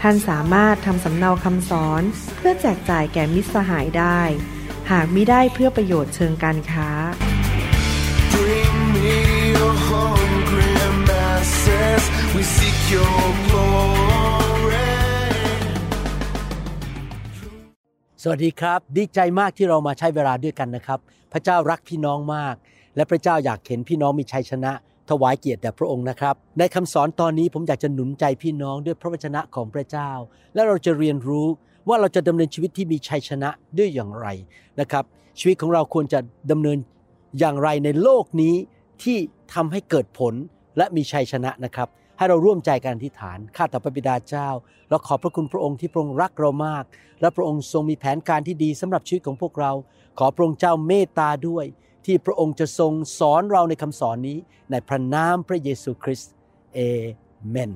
ท่านสามารถทำสำเนาคำสอนเพื่อแจกจ่ายแก่มิตรสหายได้ หากมิได้เพื่อประโยชน์เชิงการค้า สวัสดีครับ ดีใจมากที่เรามาใช้เวลาด้วยกันนะครับ พระเจ้ารักพี่น้องมาก และพระเจ้าอยากเห็นพี่น้องมีชัยชนะ ถวายเกียรติแด่พระองค์นะครับ ในคำสอนตอนนี้ผมอยากจะหนุนใจพี่น้องด้วยพระวจนะของพระเจ้า และเราจะเรียนรู้ว่าเราจะดำเนินชีวิตที่มีชัยชนะด้วยอย่างไรนะครับ ชีวิตของเราควรจะดำเนินอย่างไรในโลกนี้ที่ทำให้เกิดผลและมีชัยชนะนะครับให้เราร่วมใจกันอธิษฐาน ข้าแต่พระบิดาเจ้า เราขอบพระคุณพระองค์ที่พระองค์รักเรามาก และพระองค์ทรงมีแผนการที่ดีสำหรับชีวิตของพวกเรา ขอพระองค์เจ้าเมตตาด้วย ที่พระองค์จะทรงสอนเราในคำสอนนี้ในพระนามพระเยซูคริสต์เอเมน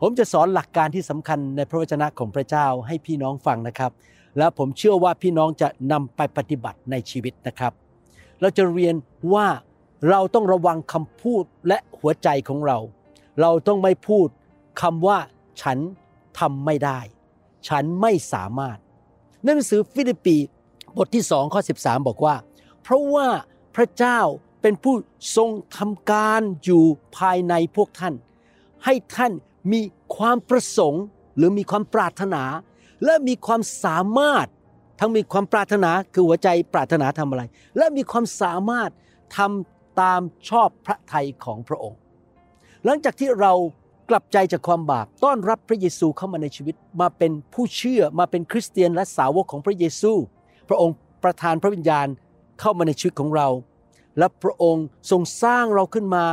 ผมจะสอนหลักการที่สำคัญในพระวจนะของพระเจ้าให้พี่น้องฟังนะครับ และผมเชื่อว่าพี่น้องจะนำไปปฏิบัติในชีวิตนะครับ เราจะเรียนว่าเราต้องระวังคำพูดและหัวใจของเรา เราต้องไม่พูดคำว่าฉันทำไม่ได้ ฉันไม่สามารถในหนังสือฟิลิปปีบทที่2ข้อ13 บอกว่า เพราะว่า พระเจ้าเป็นผู้ทรงทำการอยู่ภายในพวกท่าน ให้ท่านมีความประสงค์ หรือมีความปรารถนา และมีความสามารถ ทั้งมีความปรารถนาคือหัวใจปรารถนาทำอะไร และมีความสามารถทำตามชอบพระทัยของพระองค์ หลังจากที่เรากลับใจจากความบาปต้อนรับพระเยซูเข้ามาในชีวิตมาเป็นผู้เชื่อมาเป็นคริสเตียนและสาวกของพระเยซู พระองค์ประทานพระวิญญาณ เข้ามาในชีวิตของเรา และพระองค์ทรงสร้างเราขึ้นมา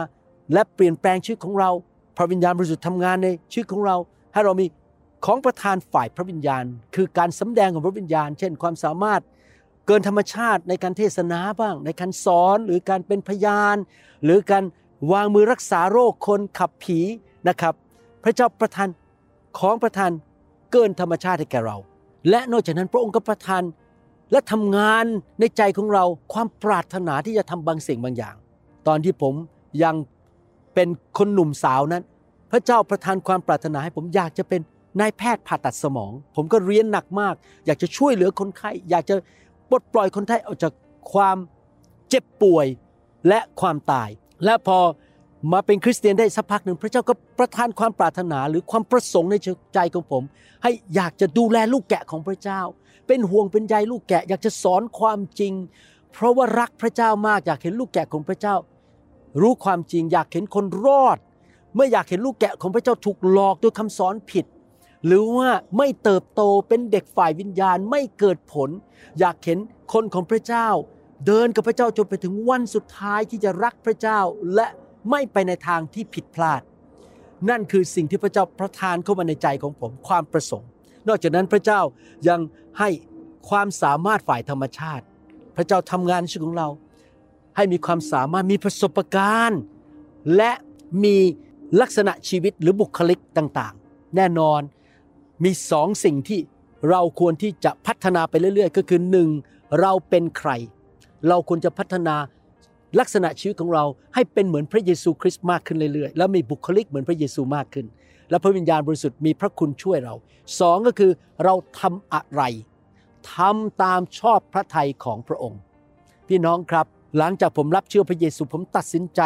และเปลี่ยนแปลงชีวิตของเรา พระวิญญาณบริสุทธิ์ทำงานในชีวิตของเรา ให้เรามีของประทานฝ่ายพระวิญญาณ คือการสำแดงของพระวิญญาณ เช่น ความสามารถเกินธรรมชาติในการเทศนาบ้าง ในการสอนหรือการเป็นพยาน หรือการวางมือรักษาโรคคนขับผีนะครับ พระเจ้าประทานของประทานเกินธรรมชาติให้แก่เรา และนอกจากนั้นพระองค์ก็ประทาน และทำงานในใจของเราความปรารถนาที่จะทำบางสิ่งบางอย่าง ตอนที่ผมยังเป็นคนหนุ่มสาวนั้น พระเจ้าประทานความปรารถนาให้ผมอยากจะเป็นนายแพทย์ผ่าตัดสมอง ผมก็เรียนหนักมาก อยากจะช่วยเหลือคนไข้อยากจะปลดปล่อยคนไข้ออกจากความเจ็บป่วยและความตาย และพอ มาเป็นคริสเตียนได้สักพักหนึ่งพระเจ้าก็ประทานความปรารถนาหรือความประสงค์ในใจของผม ให้อยากจะดูแลลูกแกะของพระเจ้า เป็นห่วงเป็นใยลูกแกะอยากจะสอนความจริง เพราะว่ารักพระเจ้ามากอยากเห็นลูกแกะของพระเจ้า รู้ความจริงอยากเห็นคนรอดไม่อยากเห็นลูกแกะของพระเจ้าถูกหลอกด้วยคำสอนผิด หรือว่าไม่เติบโตเป็นเด็กฝ่ายวิญญาณไม่เกิดผล อยากเห็นคนของพระเจ้า เดินกับพระเจ้าจนไปถึงวันสุดท้ายที่จะรักพระเจ้าและ ไม่ไปในทางที่ผิดพลาด นั่นคือสิ่งที่พระเจ้าประทานเข้ามาในใจของผมความประสงค์ นอกจากนั้นพระเจ้ายังให้ความสามารถฝ่ายธรรมชาติ พระเจ้าทำงานในชีวิตของเรา ให้มีความสามารถมีประสบการณ์ และมีลักษณะชีวิตหรือบุคลิกต่างๆ แน่นอนมีสองสิ่งที่เราควรที่จะพัฒนาไปเรื่อย ๆ ก็คือหนึ่งเราเป็นใคร เราควรจะพัฒนา ลักษณะชีวิตของเราให้เป็นเหมือนพระเยซูคริสต์มากขึ้นเรื่อยๆ แล้วมีบุคลิกเหมือนพระเยซูมากขึ้น และพระวิญญาณบริสุทธิ์มีพระคุณช่วยเราสองก็คือเราทำอะไรทำตามชอบพระทัยของพระองค์ พี่น้องครับหลังจากผมรับเชื่อพระเยซูผมตัดสินใจ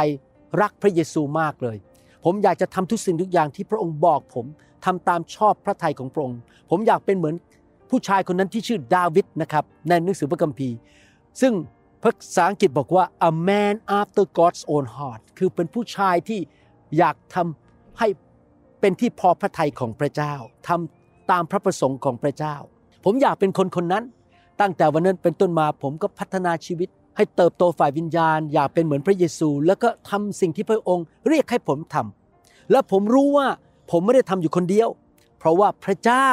รักพระเยซูมากเลย ผมอยากจะทำทุกสิ่งทุกอย่างที่พระองค์บอกผมทำตามชอบพระทัยของพระองค์ ผมอยากเป็นเหมือนผู้ชายคนนั้นที่ชื่อดาวิดนะครับในหนังสือพระคัมภีร์ ซึ่ง ภาษาอังกฤษบอกว่า a man after God's own heart คือเป็นผู้ชายที่อยากทำให้เป็นที่พอพระทัยของพระเจ้าทำตามพระประสงค์ของพระเจ้า ผมอยากเป็นคนคนนั้น ตั้งแต่วันนั้นเป็นต้นมาผมก็พัฒนาชีวิต ให้เติบโตฝ่ายวิญญาณ อยากเป็นเหมือนพระเยซู แล้วก็ทำสิ่งที่พระองค์เรียกให้ผมทำและผมรู้ว่าผมไม่ได้ทำอยู่คนเดียว เพราะว่าพระเจ้า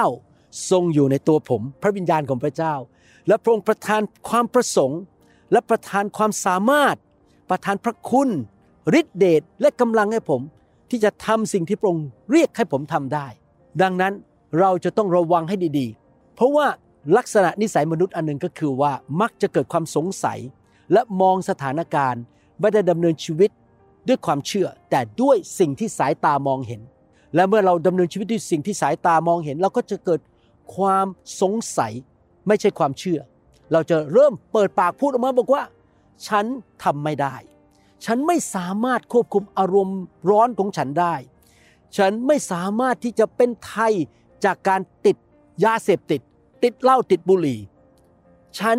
ทรงอยู่ในตัวผม พระวิญญาณของพระเจ้า และพระองค์ประทานความประสงค์ และประทานความสามารถ ประทานพระคุณฤทธิเดชและกำลังให้ผม ที่จะทำสิ่งที่พระองค์เรียกให้ผมทำได้ ดังนั้นเราจะต้องระวังให้ดีๆ เพราะว่าลักษณะนิสัยมนุษย์อันหนึ่งก็คือว่ามักจะเกิดความสงสัย และมองสถานการณ์ ไม่ได้ดำเนินชีวิตด้วยความเชื่อ แต่ด้วยสิ่งที่สายตามองเห็น และเมื่อเราดำเนินชีวิตด้วยสิ่งที่สายตามองเห็น เราก็จะเกิดความสงสัย ไม่ใช่ความเชื่อ เราจะเริ่มเปิดปากพูดออกมาบอกว่า ฉันทำไม่ได้ ฉันไม่สามารถควบคุมอารมณ์ร้อนของฉันได้ ฉันไม่สามารถที่จะเป็นไทยจากการติดยาเสพติด ติดเหล้าติดบุหรี่ ฉัน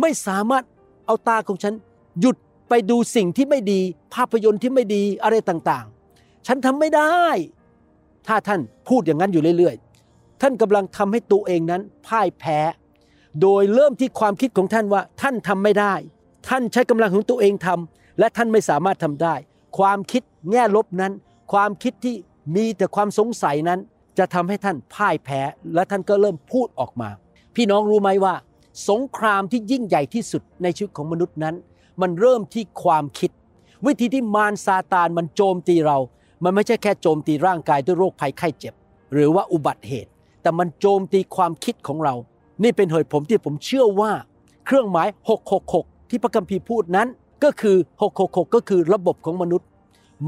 ไม่สามารถเอาตาของฉันหยุดไปดูสิ่งที่ไม่ดี ภาพยนตร์ที่ไม่ดีอะไรต่างๆ ฉันทำไม่ได้ ถ้าท่านพูดอย่างนั้นอยู่เรื่อยๆ ท่านกำลังทำให้ตัวเองนั้นพ่ายแพ้ โดยเริ่มที่ความคิดของท่านว่าท่านทำไม่ได้ ท่านใช้กำลังของตัวเองทำและท่านไม่สามารถทำได้ ความคิดแง่ลบนั้น ความคิดที่มีแต่ความสงสัยนั้น จะทำให้ท่านพ่ายแพ้ และท่านก็เริ่มพูดออกมา พี่น้องรู้ไหมว่า สงครามที่ยิ่งใหญ่ที่สุดในชีวิตของมนุษย์นั้น มันเริ่มที่ความคิด วิธีที่มารซาตานมันโจมตีเรา มันไม่ใช่แค่โจมตีร่างกายด้วยโรคภัยไข้เจ็บ หรือว่าอุบัติเหตุ แต่มันโจมตีความคิดของเรา นี่เป็นเหตุผลที่ผมเชื่อว่าเครื่องหมาย 666 ที่พระคัมภีร์พูดนั้นก็คือ 666 ก็คือระบบของมนุษย์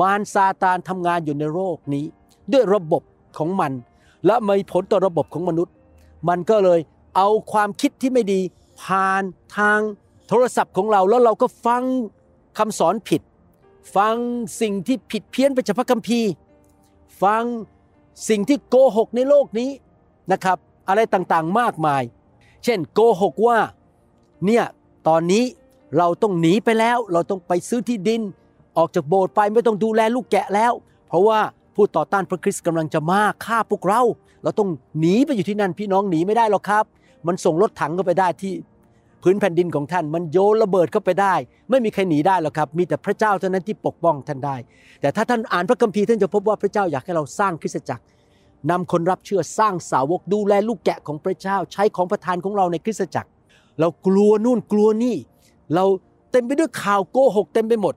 มารซาตานทำงานอยู่ในโลกนี้ ด้วยระบบของมัน และมีผลต่อระบบของมนุษย์ มันก็เลยเอาความคิดที่ไม่ดี ผ่านทางโทรศัพท์ของเราแล้วเราก็ฟังคำสอนผิด ฟังสิ่งที่ผิดเพี้ยนไปจากพระคัมภีร์ ฟังสิ่งที่โกหกในโลกนี้นะครับ อะไรต่างๆมากมาย เช่นโกหกว่าเนี่ยตอนนี้เราต้องหนีไปแล้ว เราต้องไปซื้อที่ดิน ออกจากโบสถ์ไปไม่ต้องดูแลลูกแกะแล้ว เพราะว่าผู้ต่อต้านพระคริสต์กำลังจะมาฆ่าพวกเรา เราต้องหนีไปอยู่ที่นั่นพี่น้องหนีไม่ได้หรอกครับ มันส่งรถถังเข้าไปได้ที่พื้นแผ่นดินของท่าน มันโยนระเบิดเข้าไปได้ ไม่มีใครหนีได้หรอกครับ มีแต่พระเจ้าเท่านั้นที่ปกป้องท่านได้ แต่ถ้าท่านอ่านพระคัมภีร์ท่านจะพบว่าพระเจ้าอยากให้เราสร้างคริสตจักร นำคนรับเชื่อสร้างสาวกดูแลลูกแกะของพระเจ้า ใช้ของประทานของเราในคริสตจักร เรากลัวนู่นกลัวนี่ เราเต็มไปด้วยข่าวโกหกเต็มไปหมด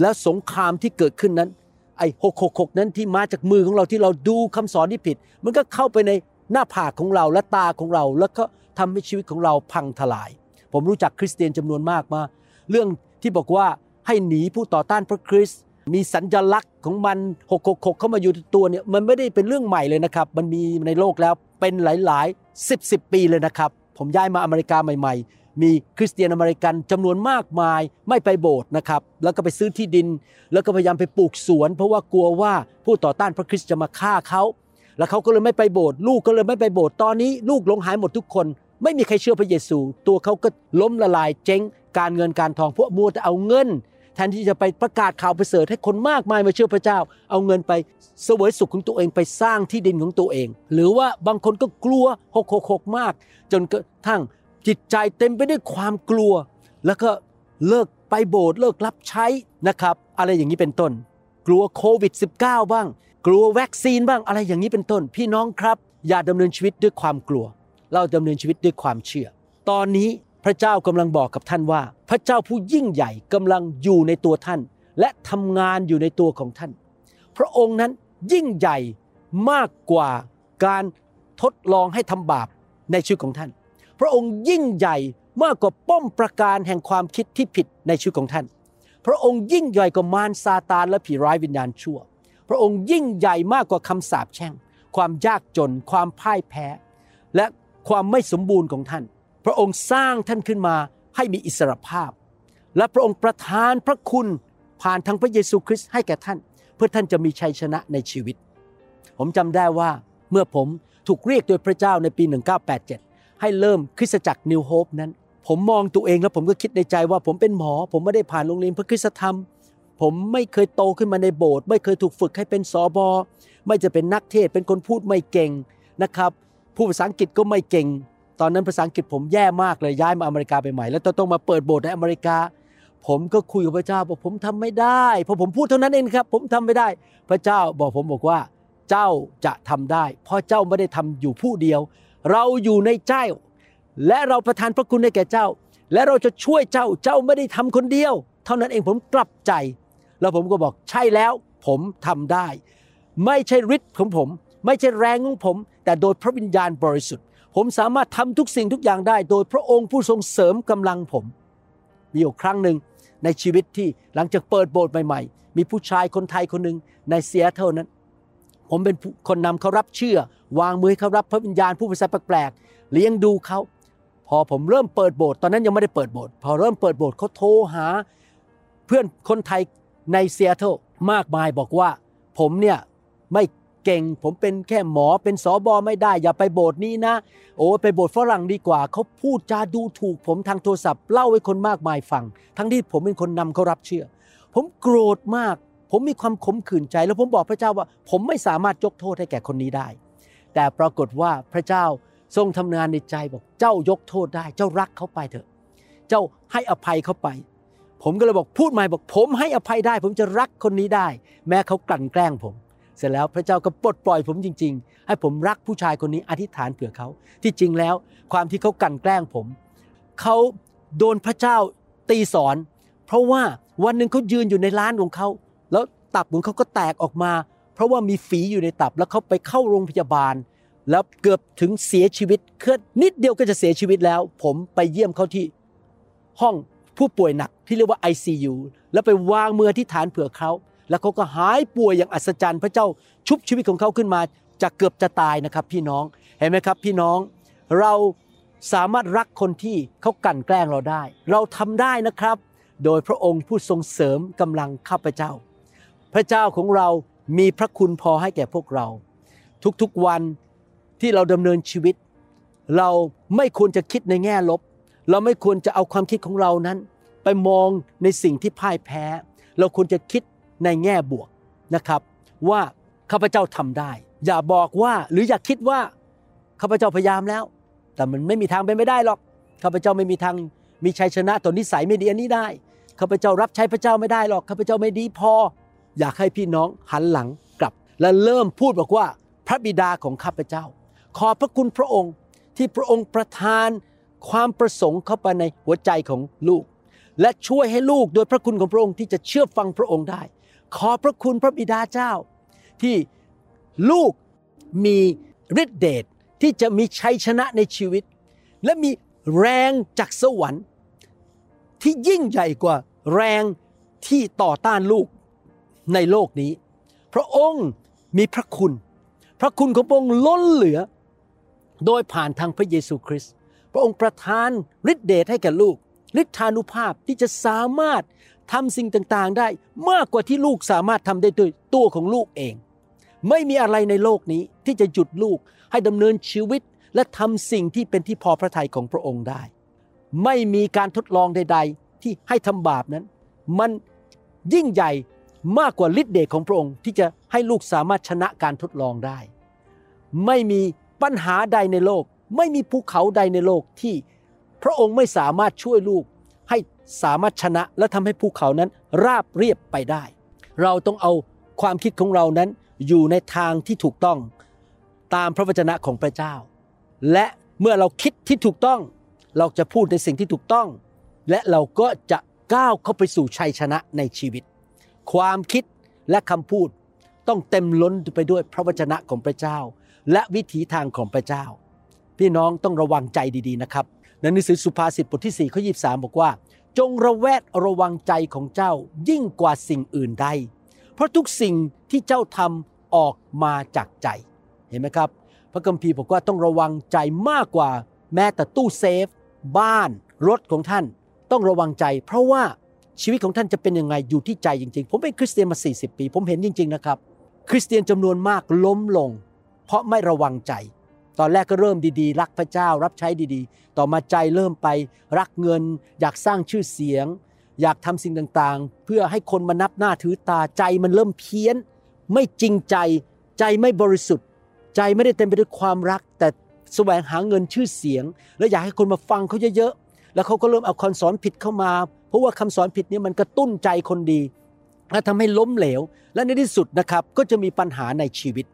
แล้วสงครามที่เกิดขึ้นนั้น ไอ้หกหกหกนั้นที่มาจากมือของเราที่เราดูคำสอนที่ผิด มันก็เข้าไปในหน้าผากของเราและตาของเรา แล้วก็ทำให้ชีวิตของเราพังทลาย ผมรู้จักคริสเตียนจำนวนมากมา เรื่องที่บอกว่าให้หนีผู้ต่อต้านพระคริสต์ มีสัญลักษณ์ของมันหกหกหกเข้ามาอยู่ตัวเนี่ยมันไม่ได้เป็นเรื่องใหม่เลยนะครับ มันมีในโลกแล้วเป็นหลายๆสิบสิบปีเลยนะครับ ผมย้ายมาอเมริกาใหม่ ๆ มีคริสเตียนอเมริกันจำนวนมากมายไม่ไปโบสถ์นะครับ แล้วก็ไปซื้อที่ดิน แล้วก็พยายามไปปลูกสวน เพราะว่ากลัวว่าผู้ต่อต้านพระคริสต์จะมาฆ่าเขา แล้วเขาก็เลยไม่ไปโบสถ์ลูกก็เลยไม่ไปโบสถ์ตอนนี้ ลูกหลงหายหมดทุกคน ไม่มีใครเชื่อพระเยซู ตัวเขาก็ล้มละลายเจ๊งการเงินการทองพวกมัวแต่เอาเงิน แทนที่จะไปประกาศข่าวประเสริฐให้คนมากมายมาเชื่อพระเจ้า เอาเงินไปเสวยสุขของตัวเองไปสร้างที่ดินของตัวเอง หรือว่าบางคนก็กลัวหกหกหกมาก จนกระทั่งจิตใจเต็มไปด้วยความกลัว แล้วก็เลิกไปโบสถ์เลิกรับใช้นะครับ อะไรอย่างนี้เป็นต้น กลัวโควิด -19 บ้าง กลัววัคซีนบ้างอะไรอย่างนี้เป็นต้น พี่น้องครับ อย่าดำเนินชีวิตด้วยความกลัว เราดำเนินชีวิตด้วยความเชื่อ ตอนนี้ พระเจ้ากำลังบอกกับท่านว่า พระเจ้าผู้ยิ่งใหญ่กำลังอยู่ในตัวท่าน และทำงานอยู่ในตัวของท่าน พระองค์นั้นยิ่งใหญ่มากกว่าการทดลองให้ทำบาปในชีวิตของท่าน พระองค์ยิ่งใหญ่มากกว่าป้อมประการแห่งความคิดที่ผิดในชีวิตของท่าน พระองค์ยิ่งใหญ่กว่ามารซาตานและผีร้ายวิญญาณชั่ว พระองค์ยิ่งใหญ่มากกว่าคำสาปแช่ง ความยากจน ความพ่ายแพ้ และความไม่สมบูรณ์ของท่าน พระองค์สร้างท่านขึ้นมาให้มีอิสรภาพ และพระองค์ประทานพระคุณผ่านทางพระเยซูคริสต์ให้แก่ท่าน เพื่อท่านจะมีชัยชนะในชีวิต ผมจำได้ว่าเมื่อผมถูกเรียกโดยพระเจ้าในปี 1987 ให้เริ่มคริสตจักรนิวโฮปนั้น ผมมองตัวเองแล้วผมก็คิดในใจว่าผมเป็นหมอ ผมไม่ได้ผ่านโรงเรียนพระคุณธรรม ผมไม่เคยโตขึ้นมาในโบสถ์ไม่เคยถูกฝึกให้เป็นสอบอไม่จะเป็นนักเทศเป็นคนพูดไม่เก่งนะครับพูดภาษาอังกฤษก็ไม่เก่ง ตอนนั้นภาษาอังกฤษผมแย่มากเลยย้ายมาอเมริกาไปใหม่ แล้วต้องมาเปิดโบสถ์ในอเมริกา ผมก็คุยกับพระเจ้าบอกผมทำไม่ได้เพราะผมพูดเท่านั้นเองครับ ผมทำไม่ได้ พระเจ้าบอกผมบอกว่า เจ้าจะทำได้ เพราะเจ้าไม่ได้ทำอยู่ผู้เดียว เราอยู่ในเจ้า และเราประทานพระคุณให้แก่เจ้า และเราจะช่วยเจ้าเจ้าไม่ได้ทำคนเดียว เท่านั้นเองผมกลับใจ แล้วผมก็บอกใช่แล้ว ผมทำได้ ไม่ใช่ฤทธิ์ของผม ไม่ใช่แรงของผม แต่โดยพระวิญญาณบริสุทธิ์ ผมสามารถทำทุกสิ่งทุกอย่างได้ โดยพระองค์ผู้ทรงเสริมกำลังผม มีอยู่ครั้งหนึ่งในชีวิตที่หลังจากเปิดโบสถ์ใหม่ๆ มีผู้ชายคนไทยคนหนึ่งในเซียเท่านั้น ผมเป็นคนนำเขารับเชื่อ วางมือให้เขารับพระวิญญาณผู้ภาษาแปลกๆเลี้ยงดูเขาพอผมเริ่มเปิดโบสถ์ตอนนั้นยังไม่ได้เปิดโบสถ์พอเริ่มเปิดโบสถ์เขาโทรหา เพื่อนคนไทยในเซียเทิลมากมายบอกว่า ผมเนี่ยไม่ เก่ง ผมเป็นแค่หมอเป็นสอบอไม่ได้ อย่าไปโบสถ์นี้นะ โอ้ไปโบสถ์ฝรั่งดีกว่า เขาพูดจาดูถูก ผมทางโทรศัพท์เล่าให้คนมากมายฟัง ทั้งที่ผมเป็นคนนำเขารับเชื่อ ผมโกรธมาก ผมมีความขมขื่นใจ แล้วผมบอกพระเจ้าว่า ผมไม่สามารถยกโทษให้แก่คนนี้ได้ แต่ปรากฏว่าพระเจ้าทรงทำงานในใจบอกเจ้ายกโทษได้ เจ้ารักเขาไปเถอะ เจ้าให้อภัยเขาไปผมก็เลยบอกพูดใหม่บอกผมให้อภัยได้ ผมจะรักคนนี้ได้ แม้เขากลั่นแกล้งผม เสร็จแล้วพระเจ้าก็ปลดปล่อยผมจริง ๆ ให้ผมรักผู้ชายคนนี้อธิษฐานเผื่อเขา ที่จริงแล้วความที่เขากั่นแกล้งผม เขาโดนพระเจ้าตีสอน เพราะว่าวันหนึ่งเขายืนอยู่ในร้านของเขา แล้วตับของเขาก็แตกออกมา เพราะว่ามีฝีอยู่ในตับแล้วเขาไปเข้าโรงพยาบาล แล้วเกือบถึงเสียชีวิตเคลื่อนนิดเดียวก็จะเสียชีวิตแล้ว ผมไปเยี่ยมเขาที่ห้องผู้ป่วยหนักที่เรียกว่า ICU แล้วไปวางมือที่ฐานเผื่อเขา แล้วเขาก็หายป่วยอย่างอัศจรรย์ พระเจ้าชุบชีวิตของเขาขึ้นมาจากเกือบจะตายนะครับพี่น้องเห็นไหมครับพี่น้องเราสามารถรักคนที่เขากั่นแกล้งเราได้ เราทำได้นะครับ โดยพระองค์ผู้ทรงเสริมกำลังข้าพเจ้า พระเจ้าของเรามีพระคุณพอให้แก่พวกเรา ทุกๆวันที่เราดำเนินชีวิต เราไม่ควรจะคิดในแง่ลบ เราไม่ควรจะเอาความคิดของเรานั้น ไปมองในสิ่งที่พ่ายแพ้ เราควรจะคิด ในแง่บวกนะครับ ว่าข้าพเจ้าทำได้ อย่าบอกว่าหรืออย่าคิดว่าข้าพเจ้าพยายามแล้ว แต่มันไม่มีทางเป็นไม่ได้หรอกข้าพเจ้าไม่มีทางมีชัยชนะต่อนิสัยไม่ดีอันนี้ได้ข้าพเจ้ารับใช้พระเจ้าไม่ได้หรอกข้าพเจ้าไม่ดีพอ อยากให้พี่น้องหันหลังกลับ และเริ่มพูดบอกว่าพระบิดาของข้าพเจ้า ขอบพระคุณพระองค์ที่พระองค์ประทานความประสงค์เข้าไปในหัวใจของลูก และช่วยให้ลูกโดยพระคุณของพระองค์ที่จะเชื่อฟังพระองค์ได้ ขอบพระคุณพระบิดาเจ้า ที่ลูกมีฤทธิเดชที่จะมีชัยชนะในชีวิต และมีแรงจากสวรรค์ ที่ยิ่งใหญ่กว่าแรงที่ต่อต้านลูกในโลกนี้ พระองค์มีพระคุณ พระคุณของพระองค์ล้นเหลือ โดยผ่านทางพระเยซูคริสต์พระองค์ประทานฤทธิเดชให้แก่ลูกฤทธานุภาพที่จะสามารถ ทำสิ่งต่างๆได้มากกว่าที่ลูกสามารถทำได้ด้วยตัวของลูกเอง ไม่มีอะไรในโลกนี้ที่จะหยุดลูกให้ดำเนินชีวิตและทำสิ่งที่เป็นที่พอพระทัยของพระองค์ได้ ไม่มีการทดลองใด ๆ ที่ให้ทำบาปนั้น มันยิ่งใหญ่มากกว่าฤทธิเดชของพระองค์ ที่จะให้ลูกสามารถชนะการทดลองได้ ไม่มีปัญหาใดในโลก ไม่มีภูเขาใดในโลกที่พระองค์ไม่สามารถช่วยลูก สามารถชนะและทำให้ภูเขานั้นราบเรียบไปได้ เราต้องเอาความคิดของเรานั้นอยู่ในทางที่ถูกต้องตามพระวจนะของพระเจ้า และเมื่อเราคิดที่ถูกต้อง เราจะพูดในสิ่งที่ถูกต้อง และเราก็จะก้าวเข้าไปสู่ชัยชนะในชีวิต ความคิดและคำพูดต้องเต็มล้นไปด้วยพระวจนะของพระเจ้า และวิถีทางของพระเจ้า พี่น้องต้องระวังใจดีๆนะครับในหนังสือสุภาษิตบทที่4ข้อ23 บอกว่า จงระแวดระวังใจของเจ้ายิ่งกว่าสิ่งอื่นใด เพราะทุกสิ่งที่เจ้าทำออกมาจากใจ เห็นไหมครับ พระคัมภีร์บอกว่าต้องระวังใจมากกว่า แม้แต่ตู้เซฟ บ้าน รถของท่าน ต้องระวังใจ เพราะว่าชีวิตของท่านจะเป็นยังไงอยู่ที่ใจจริง ๆ ผมเป็นคริสเตียนมา 40 ปี ผมเห็นจริง ๆ นะครับ คริสเตียนจำนวนมากล้มลง เพราะไม่ระวังใจ ตอนแรกก็เริ่มดีๆ รักพระเจ้ารับใช้ดีๆ ต่อมาใจเริ่มไปรักเงิน อยากสร้างชื่อเสียง อยากทำสิ่งต่างๆ เพื่อให้คนมานับหน้าถือตาใจมันเริ่มเพี้ยน ไม่จริงใจ ใจไม่บริสุทธิ์ ใจไม่ได้เต็มไปด้วยความรัก แต่แสวงหาเงินชื่อเสียง แล้วอยากให้คนมาฟังเขาเยอะๆแล้วเขาก็เริ่มเอาคำสอนผิดเข้ามา เพราะว่าคำสอนผิดนี้มันกระตุ้นใจคนดีและทำให้ล้มเหลว และในที่สุดนะครับก็จะมีปัญหาในชีวิต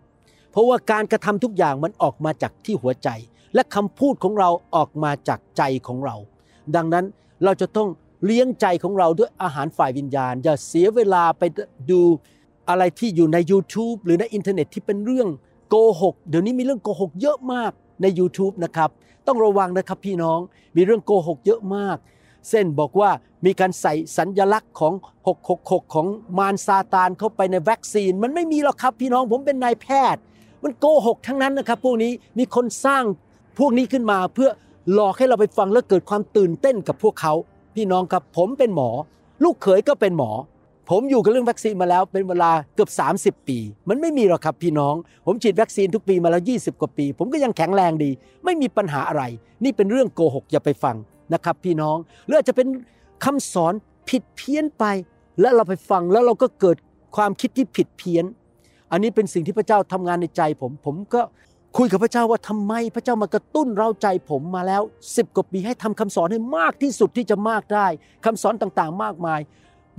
เพราะว่าการกระทำทุกอย่างมันออกมาจากที่หัวใจ และคำพูดของเราออกมาจากใจของเรา ดังนั้นเราจะต้องเลี้ยงใจของเราด้วยอาหารฝ่ายวิญญาณ อย่าเสียเวลาไปดูอะไรที่อยู่ใน YouTube หรือในอินเทอร์เน็ตที่เป็นเรื่องโกหกเดี๋ยวนี้มีเรื่องโกหกเยอะมากใน YouTube นะครับต้องระวังนะครับพี่น้องมีเรื่องโกหกเยอะมาก เส้นบอกว่ามีการใส่สัญญลักษณ์ของ 666 ของมารซาตานเข้าไปในวัคซีน มันไม่มีหรอกครับพี่น้องผมเป็นนายแพทย์ มันโกหกทั้งนั้นนะครับ พวกนี้มีคนสร้างพวกนี้ขึ้นมาเพื่อหลอกให้เราไปฟังแล้วเกิดความตื่นเต้นกับพวกเขา พี่น้องครับผมเป็นหมอ ลูกเขยก็เป็นหมอ ผมอยู่กับเรื่องวัคซีนมาแล้วเป็นเวลาเกือบ 30 ปี มันไม่มีหรอกครับพี่น้อง ผมฉีดวัคซีนทุกปีมาแล้ว 20 กว่าปี ผมก็ยังแข็งแรงดี ไม่มีปัญหาอะไร นี่เป็นเรื่องโกหกอย่าไปฟังนะครับ พี่น้องหรืออาจจะเป็นคำสอนผิดเพี้ยนไป แล้วเราไปฟังแล้วเราก็เกิดความคิดที่ผิดเพี้ยน อันนี้เป็นสิ่งที่พระเจ้าทำงานในใจผม ผมก็คุยกับพระเจ้าว่าทำไมพระเจ้ามากระตุ้นเราใจผมมาแล้ว10กว่าปีให้ทำคำสอนให้มากที่สุดที่จะมากได้คำสอนต่างๆ มากมาย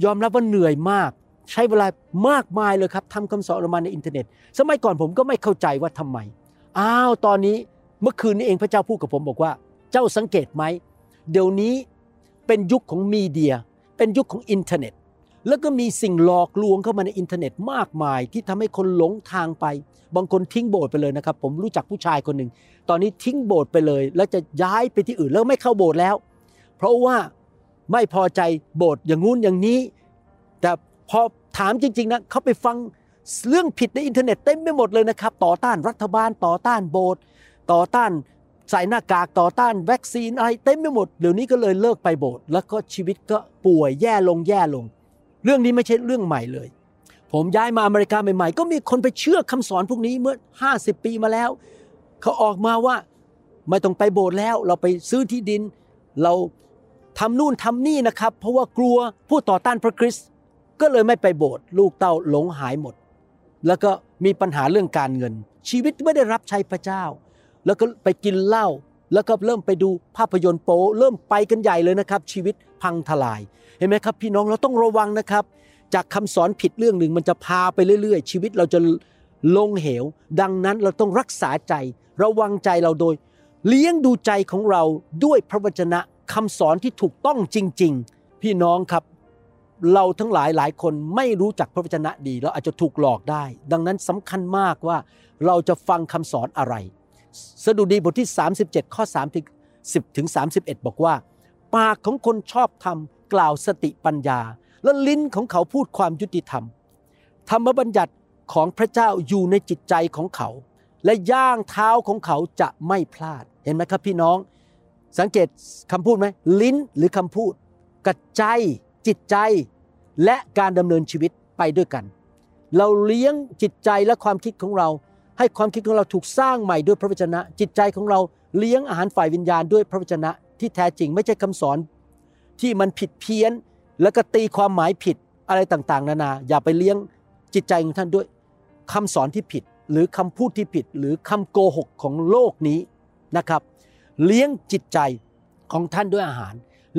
ยอมรับว่าเหนื่อยมาก ใช้เวลามากมายเลยครับทำคำสอนออกมาในอินเทอร์เน็ต สมัยก่อนผมก็ไม่เข้าใจว่าทำไมอ้าวตอนนี้เมื่อคืนนี้เองพระเจ้าพูดกับผมบอกว่า เจ้าสังเกตไหมเดี๋ยวนี้เป็นยุคของ media เป็นยุคของอินเทอร์เน็ต แล้วก็มีสิ่งหลอกลวงเข้ามาในอินเทอร์เน็ตมากมาย ที่ทำให้คนหลงทางไป บางคนทิ้งโบสถ์ไปเลยนะครับ ผมรู้จักผู้ชายคนหนึ่ง ตอนนี้ทิ้งโบสถ์ไปเลย แล้วจะย้ายไปที่อื่นแล้วไม่เข้าโบสถ์แล้ว เพราะว่าไม่พอใจโบสถ์อย่างงู้นอย่างนี้ แต่พอถามจริง ๆนะเขาไปฟังเรื่องผิดในอินเทอร์เน็ตเต็มไปหมดเลยนะครับ ต่อต้านรัฐบาลต่อต้านโบสถ์ต่อต้านใส่หน้ากากต่อต้านวัคซีนอะไรเต็มไปหมดเดี๋ยวนี้ก็เลยเลิกไปโบสถ์แล้วก็ชีวิตก็ป่วยแย่ลงแย่ลง เรื่องนี้ไม่ใช่เรื่องใหม่เลย ผมย้ายมาอเมริกาใหม่ๆ ก็มีคนไปเชื่อคำสอนพวกนี้เมื่อ 50 ปีมาแล้ว เขาออกมาว่าไม่ต้องไปโบสถ์แล้ว เราไปซื้อที่ดิน เราทำนู่นทำนี่นะครับ เพราะว่ากลัวผู้ต่อต้านพระคริสต์ก็เลยไม่ไปโบสถ์ลูกเต้าหลงหายหมด แล้วก็มีปัญหาเรื่องการเงิน ชีวิตไม่ได้รับใช้พระเจ้า แล้วก็ไปกินเหล้าแล้วก็เริ่มไปดูภาพยนตร์โป๊เริ่มไปกันใหญ่เลยนะครับ ชีวิตพังทลาย เห็นไหมครับ พี่น้องเราต้องระวังนะครับ จากคำสอนผิดเรื่องหนึ่งมันจะพาไปเรื่อย ๆ ชีวิตเราจะลงเหว ดังนั้นเราต้องรักษาใจ ระวังใจเราโดย เลี้ยงดูใจของเราด้วยพระวจนะคำสอนที่ถูกต้องจริง ๆ พี่น้องครับ เราทั้งหลายหลายคนไม่รู้จักพระวจนะดี เราอาจจะถูกหลอกได้ ดังนั้นสำคัญมากว่าเราจะฟังคำสอนอะไร สดุดีบทที่ 37 ข้อ3ถึง10ถึง31 บอกว่า ปากของคนชอบธรรม กล่าวสติปัญญา และลิ้นของเขาพูดความยุติธรรม ธรรมบัญญัติของพระเจ้าอยู่ในจิตใจของเขา และย่างเท้าของเขาจะไม่พลาดเห็นไหมครับพี่น้อง สังเกตคำพูดไหมลิ้นหรือคำพูดกับใจจิตใจ และการดำเนินชีวิตไปด้วยกัน เราเลี้ยงจิตใจและความคิดของเรา ให้ความคิดของเราถูกสร้างใหม่ด้วยพระวจนะ จิตใจของเราเลี้ยงอาหารฝ่ายวิญญาณด้วยพระวจนะที่แท้จริง ไม่ใช่คำสอน ที่มันผิดเพี้ยน แล้วก็ตีความหมายผิดอะไรต่างๆ นานา อย่าไปเลี้ยงจิตใจของท่านด้วยคำสอนที่ผิด หรือคำพูดที่ผิด หรือคำโกหกของโลกนี้นะครับ เลี้ยงจิตใจของท่านด้วยอาหาร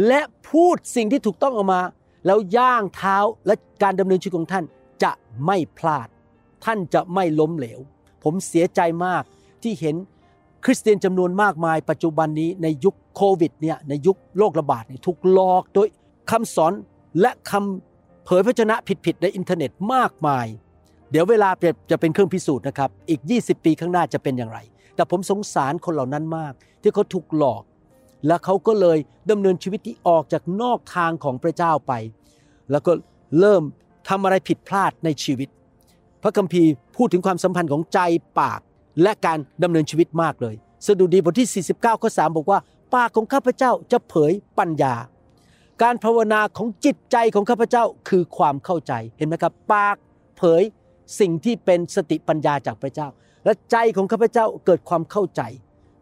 และพูดสิ่งที่ถูกต้องออกมา แล้วย่างเท้าและการดำเนินชีวิตของท่านจะไม่พลาด ท่านจะไม่ล้มเหลว ผมเสียใจมากที่เห็น คริสเตียนจำนวนมากมาย ปัจจุบันนี้ในยุคโควิดเนี่ยในยุคโรคระบาดเนี่ยถูกหลอกโดยคำสอนและคำเผยพระชนะผิดๆในอินเทอร์เน็ตมากมาย เดี๋ยวเวลาจะเป็นเครื่องพิสูจน์นะครับ อีก 20 ปีข้างหน้าจะเป็นอย่างไร แต่ผมสงสารคนเหล่านั้นมาก ที่เขาถูกหลอก และเขาก็เลยดำเนินชีวิตที่ออกจากนอกทางของพระเจ้าไป แล้วก็เริ่มทำอะไรผิดพลาดในชีวิต พระคัมภีร์พูดถึงความสัมพันธ์ของใจปาก และการดำเนินชีวิตมากเลย สดุดีบทที่ 49ข้อ3บอกว่า ปากของข้าพเจ้าจะเผยปัญญา การภาวนาของจิตใจของข้าพเจ้าคือความเข้าใจเห็นไหมครับ ปากเผยสิ่งที่เป็นสติปัญญาจากพระเจ้า และใจของข้าพเจ้าเกิดความเข้าใจ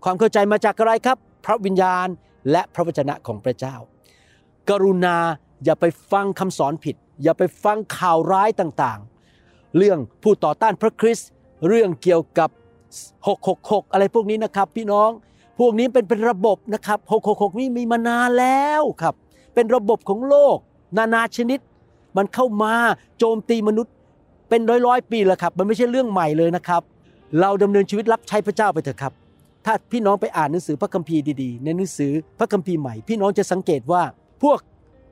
ความเข้าใจมาจากอะไรครับ พระวิญญาณและพระวจนะของพระเจ้า กรุณาอย่าไปฟังคำสอนผิด อย่าไปฟังข่าวร้ายต่างๆ เรื่องผู้ต่อต้านพระคริสต์เรื่องเกี่ยวกับ 666 อะไรพวกนี้นะครับ พี่น้อง พวกนี้เป็นเป็นระบบนะครับ 666 นี่มีมานานแล้วครับ เป็นระบบของโลก นานาชนิด มันเข้ามาโจมตีมนุษย์เป็นร้อยร้อยปีแล้วครับ มันไม่ใช่เรื่องใหม่เลยนะครับ เราดำเนินชีวิตรับใช้พระเจ้าไปเถอะครับ ถ้าพี่น้องไปอ่านหนังสือพระคัมภีร์ดีๆ ในหนังสือพระคัมภีร์ใหม่ พี่น้องจะสังเกตว่าพวก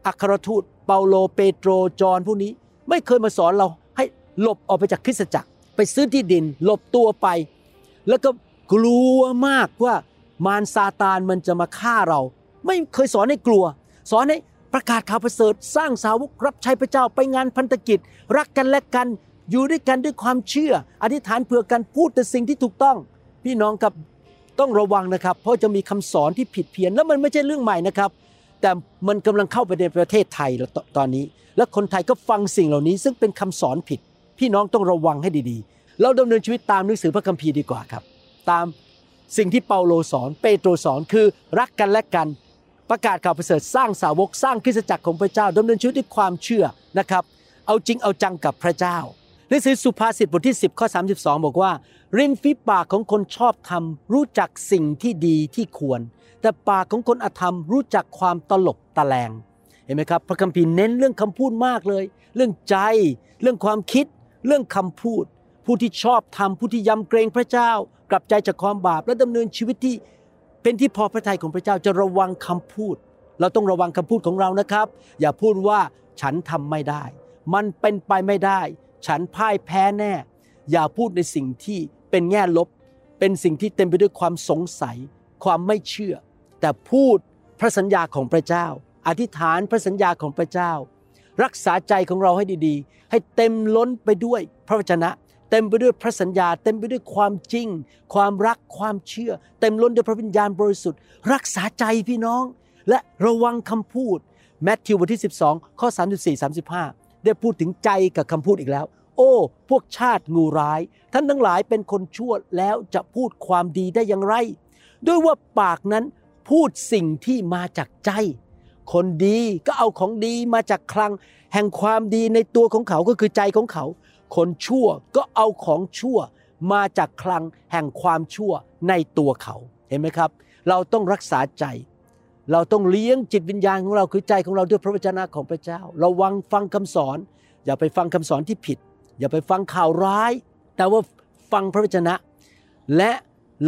อัครทูตเปาโลเปโตรจอห์นพวกนี้ ไม่เคยมาสอนเราให้หลบออกไปจากคริสตจักร ไปซื้อที่ดิน หลบตัวไป แล้วก็กลัวมากว่ามารซาตานมันจะมาฆ่าเรา ไม่เคยสอนให้กลัว สอนให้ประกาศข่าวประเสริฐสร้างสาวกรับใช้พระเจ้าไปงานพันธกิจ รักกันและกันอยู่ด้วยกันด้วยความเชื่อ อธิษฐานเผื่อกันพูดแต่สิ่งที่ถูกต้อง พี่น้องกับต้องระวังนะครับ เพราะจะมีคำสอนที่ผิดเพี้ยนแล้วมันไม่ใช่เรื่องใหม่นะครับ แต่มันกำลังเข้าไปในประเทศไทยแล้วตอนนี้ และคนไทยก็ฟังสิ่งเหล่านี้ ซึ่งเป็นคำสอนผิด พี่น้องต้องระวังให้ดีๆ เราดำเนินชีวิตตามหนังสือพระคัมภีร์ดีกว่าครับ ตามสิ่งที่เปาโลสอน เปโตรสอนคือรักกันและกันประกาศข่าวประเสริฐสร้างสาวกสร้างคริสตจักรของพระเจ้าดำเนินชีวิตด้วยความเชื่อนะครับ เอาจริงเอาจังกับพระเจ้าหนังสือสุภาษิตบทที่ 10ข้อ32 บอกว่า ริมฝีปากของคนชอบธรรมรู้จักสิ่งที่ดีที่ควร แต่ปากของคนอธรรมรู้จักความตลกตะแลงเห็นไหมครับ พระคัมภีร์เน้นเรื่องคำพูดมากเลย เรื่องใจ เรื่องความคิด เรื่องคำพูด ผู้ที่ชอบธรรมผู้ที่ยำเกรงพระเจ้า กลับใจจากความบาปและดำเนินชีวิตที่เป็นที่พอพระทัยของพระเจ้าจะระวังคำพูด เราต้องระวังคำพูดของเรานะครับ อย่าพูดว่าฉันทำไม่ได้ มันเป็นไปไม่ได้ ฉันพ่ายแพ้แน่ อย่าพูดในสิ่งที่เป็นแง่ลบ เป็นสิ่งที่เต็มไปด้วยความสงสัย ความไม่เชื่อ แต่พูดพระสัญญาของพระเจ้า อธิษฐานพระสัญญาของพระเจ้า รักษาใจของเราให้ดีๆ ให้เต็มล้นไปด้วยพระวจนะ เต็มไปด้วยพระสัญญา เต็มไปด้วยความจริง ความรักความเชื่อ เต็มล้นด้วยพระวิญญาณบริสุทธิ์ รักษาใจพี่น้อง และระวังคำพูดแมทธิวบทที่ 12 ข้อ 34 35 ได้พูดถึงใจกับคำพูดอีกแล้ว โอ้ พวกชาติงูร้าย ท่านทั้งหลายเป็นคนชั่วแล้วจะพูดความดีได้อย่างไร ด้วยว่าปากนั้นพูดสิ่งที่มาจากใจ คนดีก็เอาของดีมาจากคลัง แห่งความดีในตัวของเขาก็คือใจของเขา คนชั่วก็เอาของชั่วมาจากคลังแห่งความชั่วในตัวเขา เห็นไหมครับ เราต้องรักษาใจ เราต้องเลี้ยงจิตวิญญาณของเราคือใจของเราด้วยพระวจนะของพระเจ้า ระวังฟังคำสอน อย่าไปฟังคำสอนที่ผิด อย่าไปฟังข่าวร้าย แต่ว่าฟังพระวจนะ และ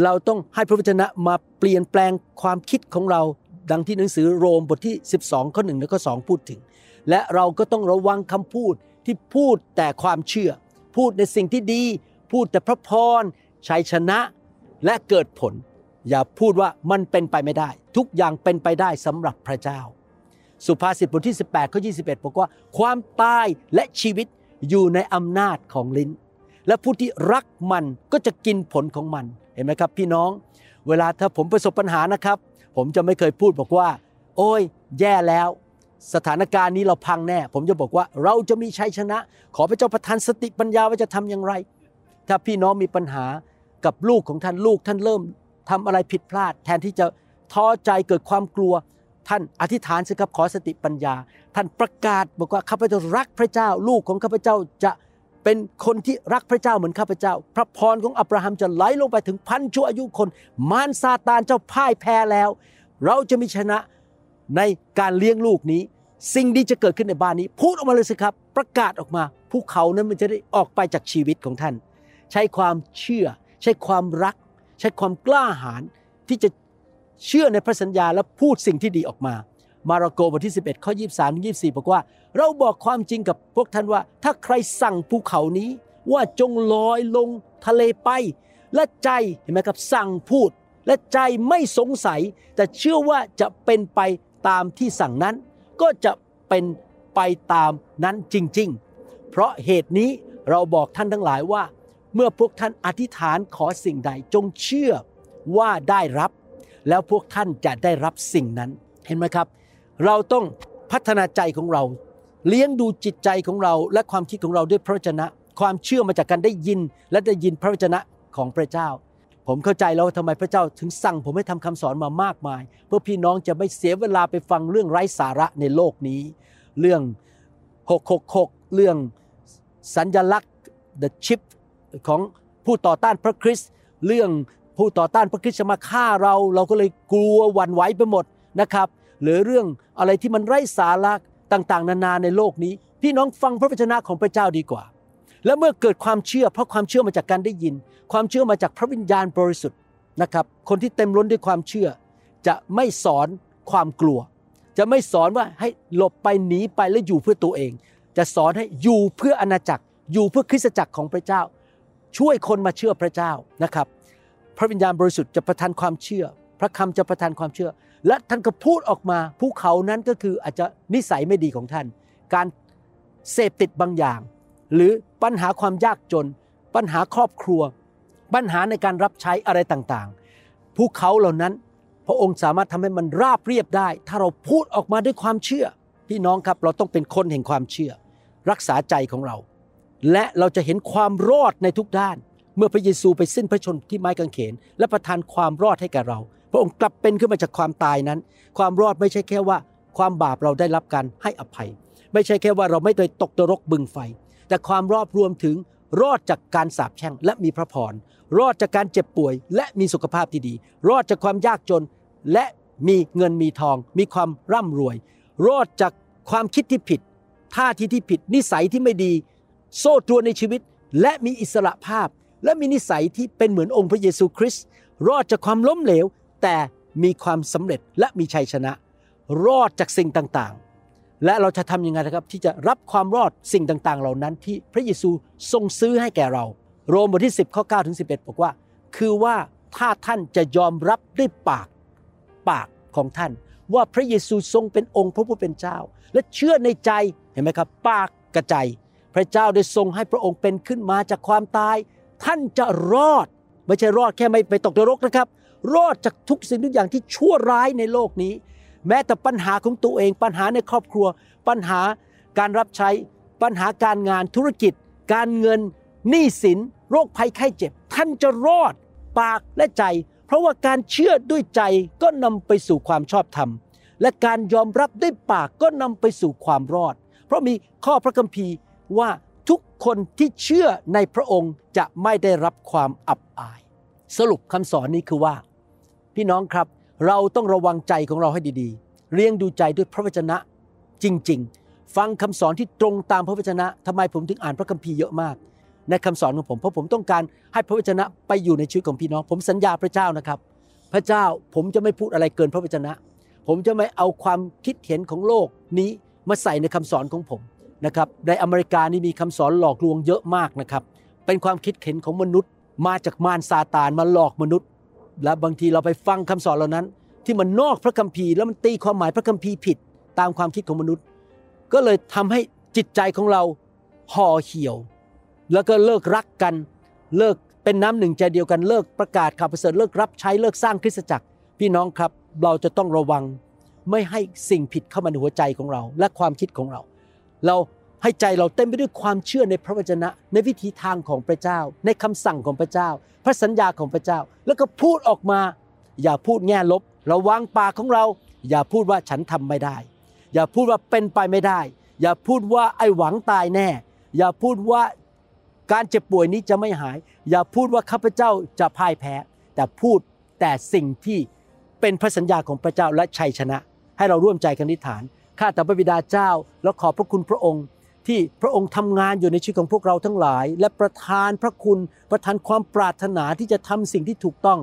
เราต้องให้พระวจนะมาเปลี่ยนแปลงความคิดของเรา ดังที่หนังสือโรมบทที่ 12 ข้อ1และข้อ2พูดถึง และเราก็ต้องระวังคำพูด ที่พูดแต่ความเชื่อ พูดในสิ่งที่ดี พูดแต่พระพรชัยชนะและเกิดผล อย่าพูดว่ามันเป็นไปไม่ได้ ทุกอย่างเป็นไปได้สำหรับพระเจ้า สุภาษิตบทที่ 18ข้อ21 บอกว่า ความตายและชีวิตอยู่ในอำนาจของลิ้น และผู้ที่รักมันก็จะกินผลของมันเห็นไหมครับ พี่น้อง เวลาถ้าผมประสบปัญหานะครับ ผมจะไม่เคยพูดบอกว่า โอ้ย แย่แล้ว สถานการณ์นี้เราพังแน่ ผมจะบอกว่าเราจะมีชัยชนะ ขอพระเจ้าประทานสติปัญญาว่าจะทำอย่างไร ถ้าพี่น้องมีปัญหากับลูกของท่านลูกท่านเริ่มทำอะไรผิดพลาด แทนที่จะท้อใจเกิดความกลัว ท่านอธิษฐานสิครับขอสติปัญญา ท่านประกาศบอกว่าข้าพเจ้ารักพระเจ้า ลูกของข้าพเจ้าจะเป็นคนที่รักพระเจ้าเหมือนข้าพเจ้า พระพรของอับราฮัมจะไหลลงไปถึงพันชั่วอายุคน มารซาตานเจ้าพ่ายแพ้แล้ว เราจะมีชนะ ในการเลี้ยงลูกนี้ สิ่งดีจะเกิดขึ้นในบ้านนี้ พูดออกมาเลยสิครับ ประกาศออกมาภูเขานั้นมันจะได้ออกไปจากชีวิตของท่าน ใช้ความเชื่อ ใช้ความรัก ใช้ความกล้าหาญที่จะเชื่อในพระสัญญาและพูดสิ่งที่ดีออกมา มาระโกบทที่ 11 ข้อ 23 24 บอกว่า เราบอกความจริงกับพวกท่านว่า ถ้าใครสั่งภูเขานี้ ว่าจงลอยลงทะเลไป และใจเห็นไหมครับสั่งพูด และใจไม่สงสัย แต่เชื่อว่าจะเป็นไป ตามที่สั่งนั้น ก็จะเป็นไปตามนั้นจริง ๆ เพราะเหตุนี้เราบอกท่านทั้งหลายว่า เมื่อพวกท่านอธิษฐานขอสิ่งใดจงเชื่อว่าได้รับ แล้วพวกท่านจะได้รับสิ่งนั้นเห็นไหมครับ เราต้องพัฒนาใจของเรา เลี้ยงดูจิตใจของเราและความคิดของเราด้วยพระวจนะ ความเชื่อมาจากการได้ยินและได้ยินพระวจนะของพระเจ้า ผมเข้าใจแล้วว่าทำไมพระเจ้าถึงสั่งผมให้ทำคำสอนมามากมาย เพื่อพี่น้องจะไม่เสียเวลาไปฟังเรื่องไร้สาระในโลกนี้ เรื่อง 666 เรื่องสัญญลักษณ์ the chip ของผู้ต่อต้านพระคริสต์เรื่องผู้ต่อต้านพระคริสต์จะมาฆ่าเรา เราก็เลยกลัวหวั่นไหวไปหมดนะครับ หรือเรื่องอะไรที่มันไร้สาระต่างๆ นานาในโลกนี้ พี่น้องฟังพระวจนะของพระเจ้าดีกว่า และเมื่อเกิดความเชื่อ เพราะความเชื่อมาจากการได้ยิน ความเชื่อมาจากพระวิญญาณบริสุทธิ์นะครับ คนที่เต็มล้นด้วยความเชื่อ จะไม่สอนความกลัว จะไม่สอนว่าให้หลบไปหนีไปแล้วอยู่เพื่อตัวเอง จะสอนให้อยู่เพื่ออาณาจักร อยู่เพื่อคริสตจักรของพระเจ้า ช่วยคนมาเชื่อพระเจ้านะครับ พระวิญญาณบริสุทธิ์จะประทานความเชื่อ พระคำจะประทานความเชื่อ และท่านก็พูดออกมาภูเขานั้นก็คืออาจจะนิสัยไม่ดีของท่าน การเสพติดบางอย่าง หรือ ปัญหาความยากจน ปัญหาครอบครัว ปัญหาในการรับใช้อะไรต่างๆ ภูเขาเหล่านั้นพระองค์สามารถทำให้มันราบเรียบได้ ถ้าเราพูดออกมาด้วยความเชื่อ พี่น้องครับเราต้องเป็นคนแห่งความเชื่อ รักษาใจของเรา และเราจะเห็นความรอดในทุกด้าน เมื่อพระเยซูไปสิ้นพระชนที่ไม้กางเขน และประทานความรอดให้แก่เรา พระองค์กลับเป็นขึ้นมาจากความตายนั้น ความรอดไม่ใช่แค่ว่า ความบาปเราได้รับการให้อภัย ไม่ใช่แค่ว่าเราไม่ได้ตกนรกบึงไฟ แต่ความรอดรวมถึงรอดจากการสาปแช่งและมีพระพร รอดจากการเจ็บป่วย และมีสุขภาพที่ดี รอดจากความยากจน และมีเงินมีทอง มีความร่ำรวย รอดจากความคิดที่ผิด ท่าทีที่ผิด นิสัยที่ไม่ดี โซ่ตรวนในชีวิต และมีอิสระภาพ และมีนิสัยที่เป็นเหมือนองค์พระเยซูคริสต์ รอดจากความล้มเหลว แต่มีความสำเร็จและมีชัยชนะ รอดจากสิ่งต่างๆ และเราจะทำยังไงนะครับที่จะรับความรอดสิ่งต่าง ๆ เหล่านั้นที่พระเยซูทรงซื้อให้แก่เรา โรมบทที่ 10ข้อ9ถึง11 บอกว่า คือว่าถ้าท่านจะยอมรับด้วยปากปากของท่าน ว่าพระเยซูทรงเป็นองค์พระผู้เป็นเจ้า และเชื่อในใจเห็นไหมครับ ปากกระใจ พระเจ้าได้ทรงให้พระองค์เป็นขึ้นมาจากความตาย ท่านจะรอดไม่ใช่รอดแค่ไม่ไปตกนรกนะครับ รอดจากทุกสิ่งทุกอย่างที่ชั่วร้ายในโลกนี้ แม้แต่ปัญหาของตัวเอง ปัญหาในครอบครัว ปัญหาการรับใช้ ปัญหาการงานธุรกิจ การเงินหนี้สิน โรคภัยไข้เจ็บ ท่านจะรอดปากและใจ เพราะว่าการเชื่อด้วยใจก็นำไปสู่ความชอบธรรม และการยอมรับด้วยปากก็นำไปสู่ความรอด เพราะมีข้อพระคัมภีร์ว่าทุกคนที่เชื่อในพระองค์จะไม่ได้รับความอับอาย สรุปคำสอนนี้คือว่า พี่น้องครับ เราต้องระวังใจของเราให้ดีๆ เลี้ยงดูใจด้วยพระวจนะจริง ๆ ฟังคำสอนที่ตรงตามพระวจนะทำไมผมถึงอ่านพระคัมภีร์เยอะมาก ในคำสอนของผม เพราะผมต้องการให้พระวจนะไปอยู่ในชีวิตของพี่น้อง ผมสัญญาพระเจ้านะครับ พระเจ้าผมจะไม่พูดอะไรเกินพระวจนะ ผมจะไม่เอาความคิดเห็นของโลกนี้มาใส่ในคำสอนของผมนะครับ ในอเมริกานี่มีคำสอนหลอกลวงเยอะมากนะครับ เป็นความคิดเห็นของมนุษย์ มาจากมารซาตานมาหลอกมนุษย์ และบางทีเราไปฟังคำสอนเหล่านั้น ที่มันนอกพระคัมภีร์แล้วมันตีความหมายพระคัมภีร์ผิดตามความคิดของมนุษย์ ก็เลยทำให้จิตใจของเราห่อเหี่ยว แล้วก็เลิกรักกันเลิกเป็นน้ำหนึ่งใจเดียวกันเลิกประกาศข่าวประเสริฐเลิกรับใช้เลิกสร้างคริสตจักร พี่น้องครับเราจะต้องระวังไม่ให้สิ่งผิดเข้ามาในหัวใจของเรา และความคิดของเรา เรา ให้ใจเราเต็มไปด้วยความเชื่อในพระวจนะ ในวิธีทางของพระเจ้า ในคำสั่งของพระเจ้า พระสัญญาของพระเจ้า แล้วก็พูดออกมา อย่าพูดแง่ลบระวังปากของเรา อย่าพูดว่าฉันทำไม่ได้ อย่าพูดว่าเป็นไปไม่ได้ อย่าพูดว่าไอ้หวังตายแน่ อย่าพูดว่าการเจ็บป่วยนี้จะไม่หาย อย่าพูดว่าข้าพเจ้าจะพ่ายแพ้ แต่พูดแต่สิ่งที่เป็นพระสัญญาของพระเจ้าและชัยชนะ ให้เราร่วมใจกันอธิษฐานข้าแต่พระบิดาเจ้า แล้วขอบพระคุณพระองค์ ที่พระองค์ทำงานอยู่ในชีวิตของพวกเราทั้งหลาย และประทานพระคุณประทานความปรารถนาที่จะทำสิ่งที่ถูกต้อง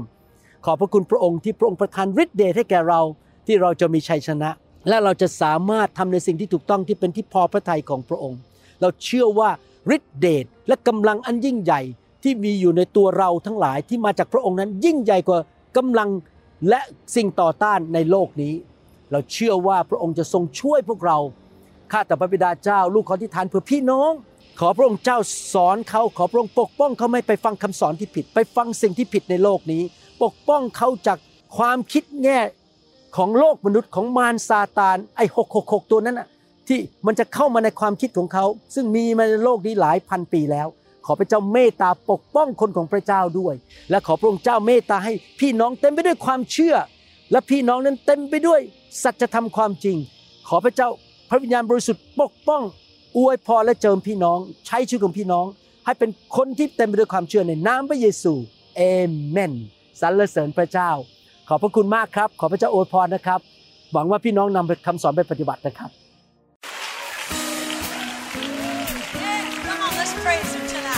ขอพระคุณพระองค์ที่พระองค์ประทานฤทธิ์เดชให้แก่เราที่เราจะมีชัยชนะ และเราจะสามารถทำในสิ่งที่ถูกต้องที่เป็นที่พอพระทัยของพระองค์ เราเชื่อว่าฤทธิ์เดชและกำลังอันยิ่งใหญ่ที่มีอยู่ในตัวเราทั้งหลายที่มาจากพระองค์นั้นยิ่งใหญ่กว่ากำลังและสิ่งต่อต้านในโลกนี้ เราเชื่อว่าพระองค์จะทรงช่วยพวกเรา ข้าแต่พระบิดาเจ้า ลูกขอที่ทานเพื่อพี่น้อง ขอพระองค์เจ้าสอนเขาขอพระองค์ปกป้องเขาไม่ไปฟังคำสอนที่ผิด ไปฟังสิ่งที่ผิดในโลกนี้ ปกป้องเขาจากความคิดแง่ของโลกมนุษย์ของมารซาตานไอ้หกหกหกตัวนั้นน่ะที่มันจะเข้ามาในความคิดของเขา ซึ่งมีมาในโลกนี้หลายพันปีแล้ว ขอพระเจ้าเมตตาปกป้องคนของพระเจ้าด้วย และขอพระองค์เจ้าเมตตาให้พี่น้องเต็มไปด้วยความเชื่อ และพี่น้องนั้นเต็มไปด้วยสัจธรรมความจริง ขอพระเจ้า พระวิญญาณบริสุทธิ์ปกป้อง อวยพรและเจิมพี่น้อง ใช้ชีวิตของพี่น้อง ให้เป็นคนที่เต็มไปด้วยความเชื่อในนามพระเยซูเอเมนสรรเสริญพระเจ้า ขอบพระคุณมากครับ ขอพระเจ้าอวยพรนะครับ หวังว่าพี่น้องนำคำสอนไปปฏิบัตินะครับ Come on, let's praise Him tonight.